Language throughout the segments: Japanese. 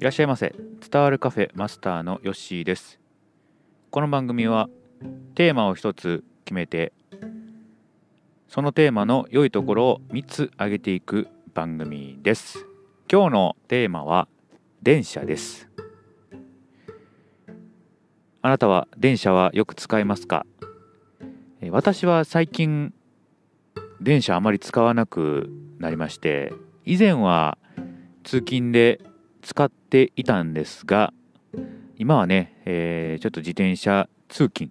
いらっしゃいませ。伝わるカフェマスターのヨッシーです。この番組はテーマを一つ決めてそのテーマの良いところを3つ挙げていく番組です。今日のテーマは電車です。あなたは電車はよく使いますか？私は最近電車あまり使わなくなりまして以前は通勤で使っていたんですが今はね、えー、ちょっと自転車通勤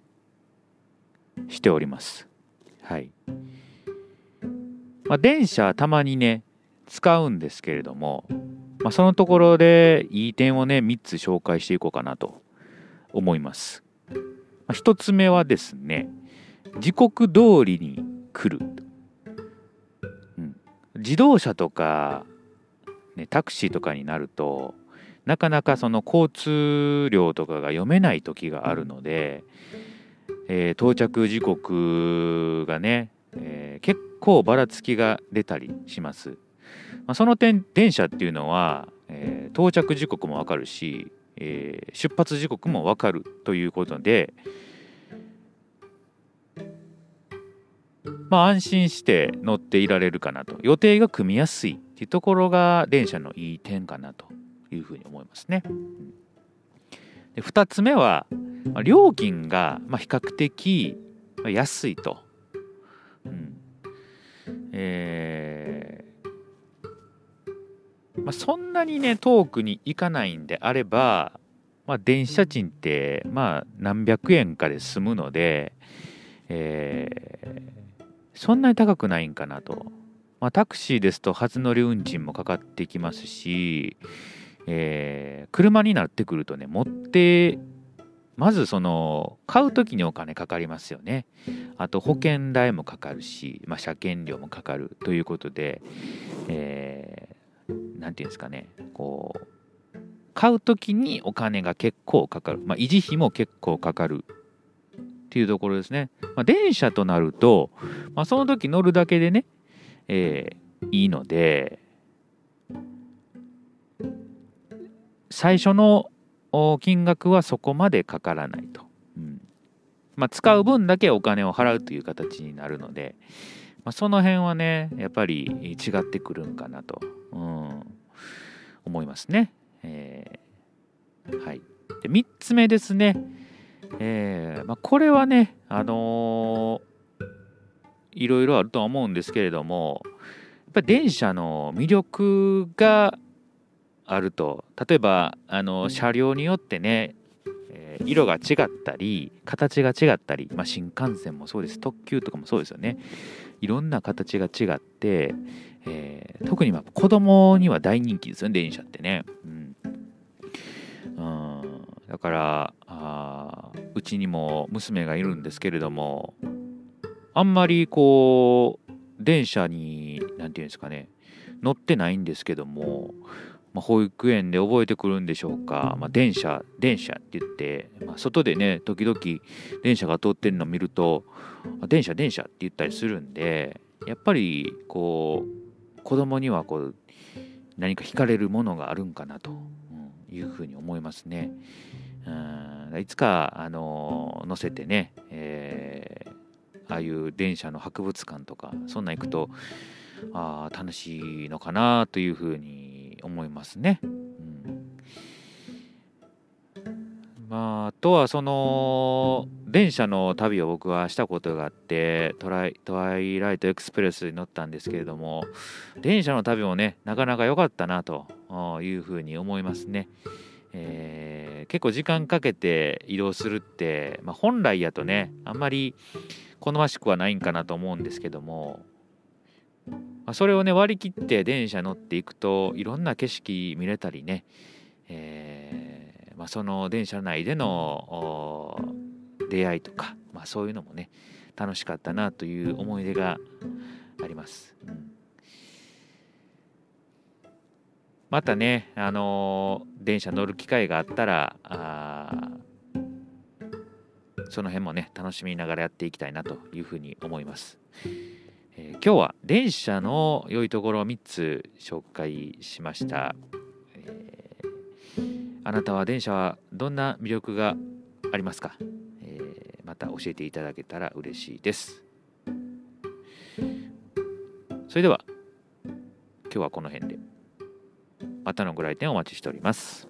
しております。はい。まあ、電車たまにね使うんですけれども、まあ、そのところでいい点をね3つ紹介していこうかなと思います、まあ、1つ目はですね時刻通りに来るうん。自動車とか、ね、タクシーとかになるとなかなかその交通量とかが読めない時があるので、えー、到着時刻がね、えー、結構ばらつきが出たりします。まあ、その点電車っていうのは、えー、到着時刻もわかるし、え出発時刻もわかるということで、まあ、安心して乗っていられるかなと予定が組みやすいっていうところが電車のいい点かなというふうに思いますね。で2つ目は料金がま比較的安いと。うんえーまあ、そんなにね遠くに行かないんであれば、まあ、電車賃ってまあ何百円かで済むので、えーそんなに高くないんかなと。まあ、タクシーですと初乗り運賃もかかってきますし、えー、車になってくるとね、持って、まずその、買う時にお金かかりますよね。あと保険代もかかるし、まあ、車検料もかかるということで、えー、なんていうんですかね、こう、買う時にお金が結構かかる。まあ、維持費も結構かかるっていうところですね。まあ、電車となると、まあ、その時乗るだけでね、えー、いいので、最初の金額はそこまでかからないと。うんまあ、使う分だけお金を払うという形になるので、まあ、その辺はね、やっぱり違ってくるんかなと、うん、思いますね。えー、はい。で、3つ目ですね。えー、まあ、これはね、あの、いろいろあるとは思うんですけれども、やっぱり電車の魅力があると、例えば、あの車両によってね、えー、色が違ったり、形が違ったり、まあ、新幹線もそうです、特急とかもそうですよね。いろんな形が違って、えー、特にまあ子供には大人気ですよね、電車ってね。うん、うん。だからあうちにも娘がいるんですけれどもあんまりこう電車に何て言うんですかね乗ってないんですけども、まあ、保育園で覚えてくるんでしょうか、まあ、電車電車って言って、まあ、外でね時々電車が通ってるのを見ると電車電車って言ったりするんでやっぱりこう子供にはこう何か惹かれるものがあるんかなというふうに思いますね。うんいつか、あの乗せてね、えー、ああいう電車の博物館とかそんなん行くとあ楽しいのかなというふうに思いますね。うんまあ、あとはその電車の旅を僕はしたことがあってトライトワイライトエクスプレスに乗ったんですけれども電車の旅もねなかなか良かったなというふうに思いますね。えー、結構時間かけて移動するって、まあ、本来やとねあんまり好ましくはないんかなと思うんですけども、まあ、それをね割り切って電車乗っていくといろんな景色見れたりね、えー、まあ、その電車内での出会いとか、まあ、そういうのもね楽しかったなという思い出があります。うん。またね、あのー、電車乗る機会があったらあその辺もね楽しみながらやっていきたいなというふうに思います、えー、今日は電車の良いところを3つ紹介しました、えーあなたは電車はどんな魅力がありますか、えー、また教えていただけたら嬉しいです。それでは今日はこの辺で。またのご来店お待ちしております。